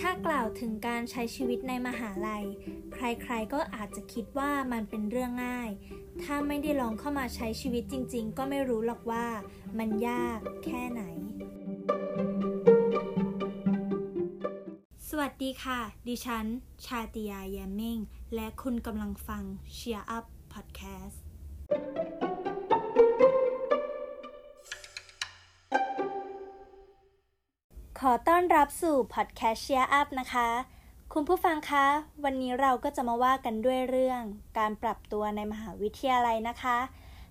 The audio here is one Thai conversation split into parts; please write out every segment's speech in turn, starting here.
ถ้ากล่าวถึงการใช้ชีวิตในมหาลัย ใครๆก็อาจจะคิดว่ามันเป็นเรื่องง่าย ถ้าไม่ได้ลองเข้ามาใช้ชีวิตจริง ๆ ก็ไม่รู้หรอกว่ามันยากแค่ไหน สวัสดีค่ะ ดิฉัน ชาติยาแยมมิง และคุณกำลังฟัง Cheer Up Podcast ขอต้อนรับสู่พอดแคสต์ Cheer Up นะคะ คุณผู้ฟังคะ วันนี้เราก็จะมาว่ากันด้วยเรื่อง การปรับตัวในมหาวิทยาลัยนะคะ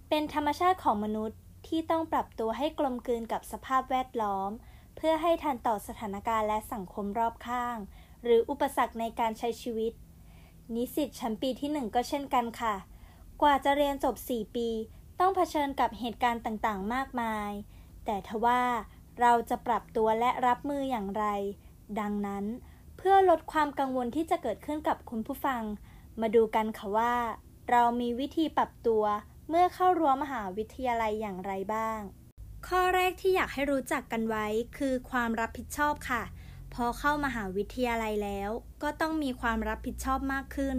เป็นธรรมชาติของมนุษย์ที่ต้องปรับตัวให้กลมกลืนกับสภาพแวดล้อม เพื่อให้ทันต่อสถานการณ์และสังคมรอบข้าง หรืออุปสรรคในการใช้ชีวิต นิสิตชั้นปีที่ 1 ก็เช่นกันค่ะ กว่าจะเรียนจบ 4 ปี ต้องเผชิญกับเหตุการณ์ต่างๆ มากมาย แต่ทว่า เราจะปรับตัวและรับมืออย่างไร ดังนั้น เพื่อลดความกังวลที่จะเกิดขึ้นกับคุณผู้ฟัง มาดูกันค่ะว่า เรามีวิธีปรับตัวเมื่อเข้ารั้วมหาวิทยาลัยอย่างไรบ้าง ข้อแรกที่อยากให้รู้จักกันไว้คือความรับผิดชอบค่ะ พอเข้ามหาวิทยาลัยแล้ว ก็ต้องมีความรับผิดชอบมากขึ้น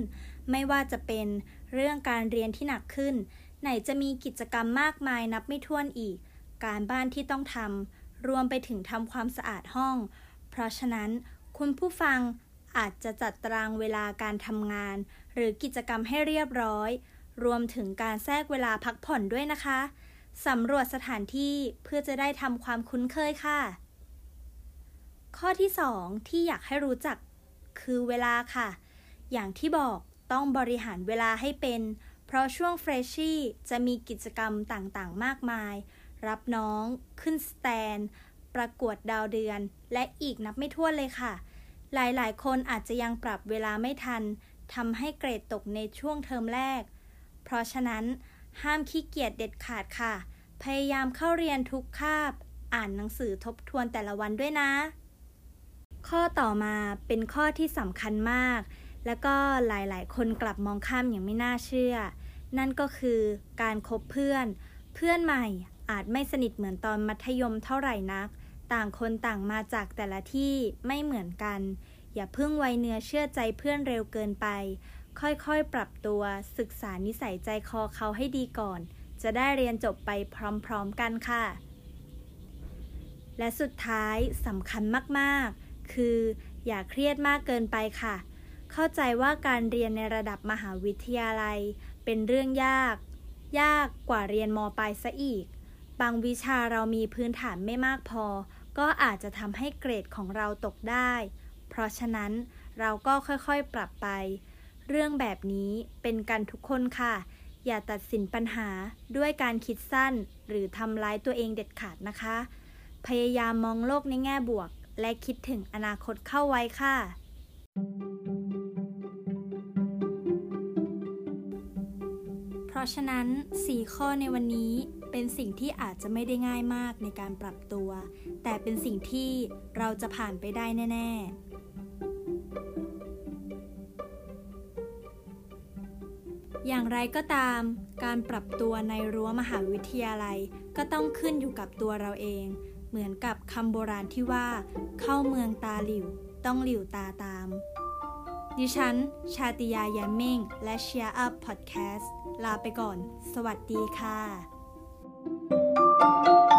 ไม่ว่าจะเป็นเรื่องการเรียนที่หนักขึ้น ไหนจะมีกิจกรรมมากมายนับไม่ถ้วนอีก การบ้านที่ต้องทำ รวมไปถึงทำความสะอาดห้อง เพราะฉะนั้นคุณผู้ฟังอาจจะจัดตารางเวลาการทำงาน หรือกิจกรรมให้เรียบร้อย รวมถึงการแทรกเวลาพักผ่อนด้วยนะคะสำรวจสถานที่เพื่อจะได้ทำความคุ้นเคยค่ะ ข้อที่ 2 ที่อยากให้รู้จักคือเวลาค่ะ อย่างที่บอกต้องบริหารเวลาให้เป็น เพราะช่วงเฟรชชี่จะมีกิจกรรมต่างๆ มากมาย รับน้อง ขึ้นสแตนด์ ประกวดดาวเดือน และอีกนับไม่ถ้วนเลยค่ะ หลายๆ คนอาจจะยังปรับเวลาไม่ทันทำให้เกรดตกในช่วงเทอมแรก เพราะฉะนั้น ห้ามขี้เกียจเด็ดขาดค่ะ พยายามเข้าเรียนทุกคาบ อ่านหนังสือทบทวนแต่ละวันด้วยนะ ข้อต่อมาเป็นข้อที่สำคัญมาก แล้วก็หลายๆ คนกลับมองข้ามอย่างไม่น่าเชื่อ นั่นก็คือการคบเพื่อน เพื่อนใหม่ อาจไม่สนิทเหมือนตอนมัธยมเท่าไหร่นัก ต่างคนต่างมาจากแต่ละที่ไม่เหมือนกัน อย่าเพิ่งไวเนื้อเชื่อใจเพื่อนเร็วเกินไป ค่อยๆ ปรับตัวศึกษานิสัยใจคอเขาให้ดีก่อน จะได้เรียนจบไปพร้อมๆกันค่ะ และสุดท้ายสำคัญมากๆ คือ อย่าเครียดมากเกินไปค่ะ เข้าใจว่าการเรียนในระดับมหาวิทยาลัย เป็นเรื่องยาก ยากกว่าเรียนมปลายซะอีก บางวิชาเรามีพื้นฐานไม่มากพอ ก็อาจจะทำให้เกรดของเราตกได้ เพราะฉะนั้นเราก็ค่อยๆปรับไป เรื่องแบบนี้เป็นกันทุกคนค่ะ อย่าตัดสินปัญหาด้วยการคิดสั้น หรือทำร้ายตัวเองเด็ดขาดนะคะ พยายามมองโลกในแง่บวก และคิดถึงอนาคตเข้าไว้ค่ะ เพราะฉะนั้น 4 ข้อในวันนี้ เป็นสิ่งที่อาจจะไม่ได้ง่ายมากในการปรับตัว แต่เป็นสิ่งที่เราจะผ่านไปได้แน่ ๆ อย่างไรก็ตาม การปรับตัวในรั้วมหาวิทยาลัยก็ต้องขึ้นอยู่กับตัวเราเอง เหมือนกับคำโบราณที่ว่า เข้าเมืองตาหลิว ต้องหลิวตาตาม ดิฉัน ชาติยาแยมมิงและ Cheer Up Podcast ลาไปก่อน สวัสดีค่ะ Música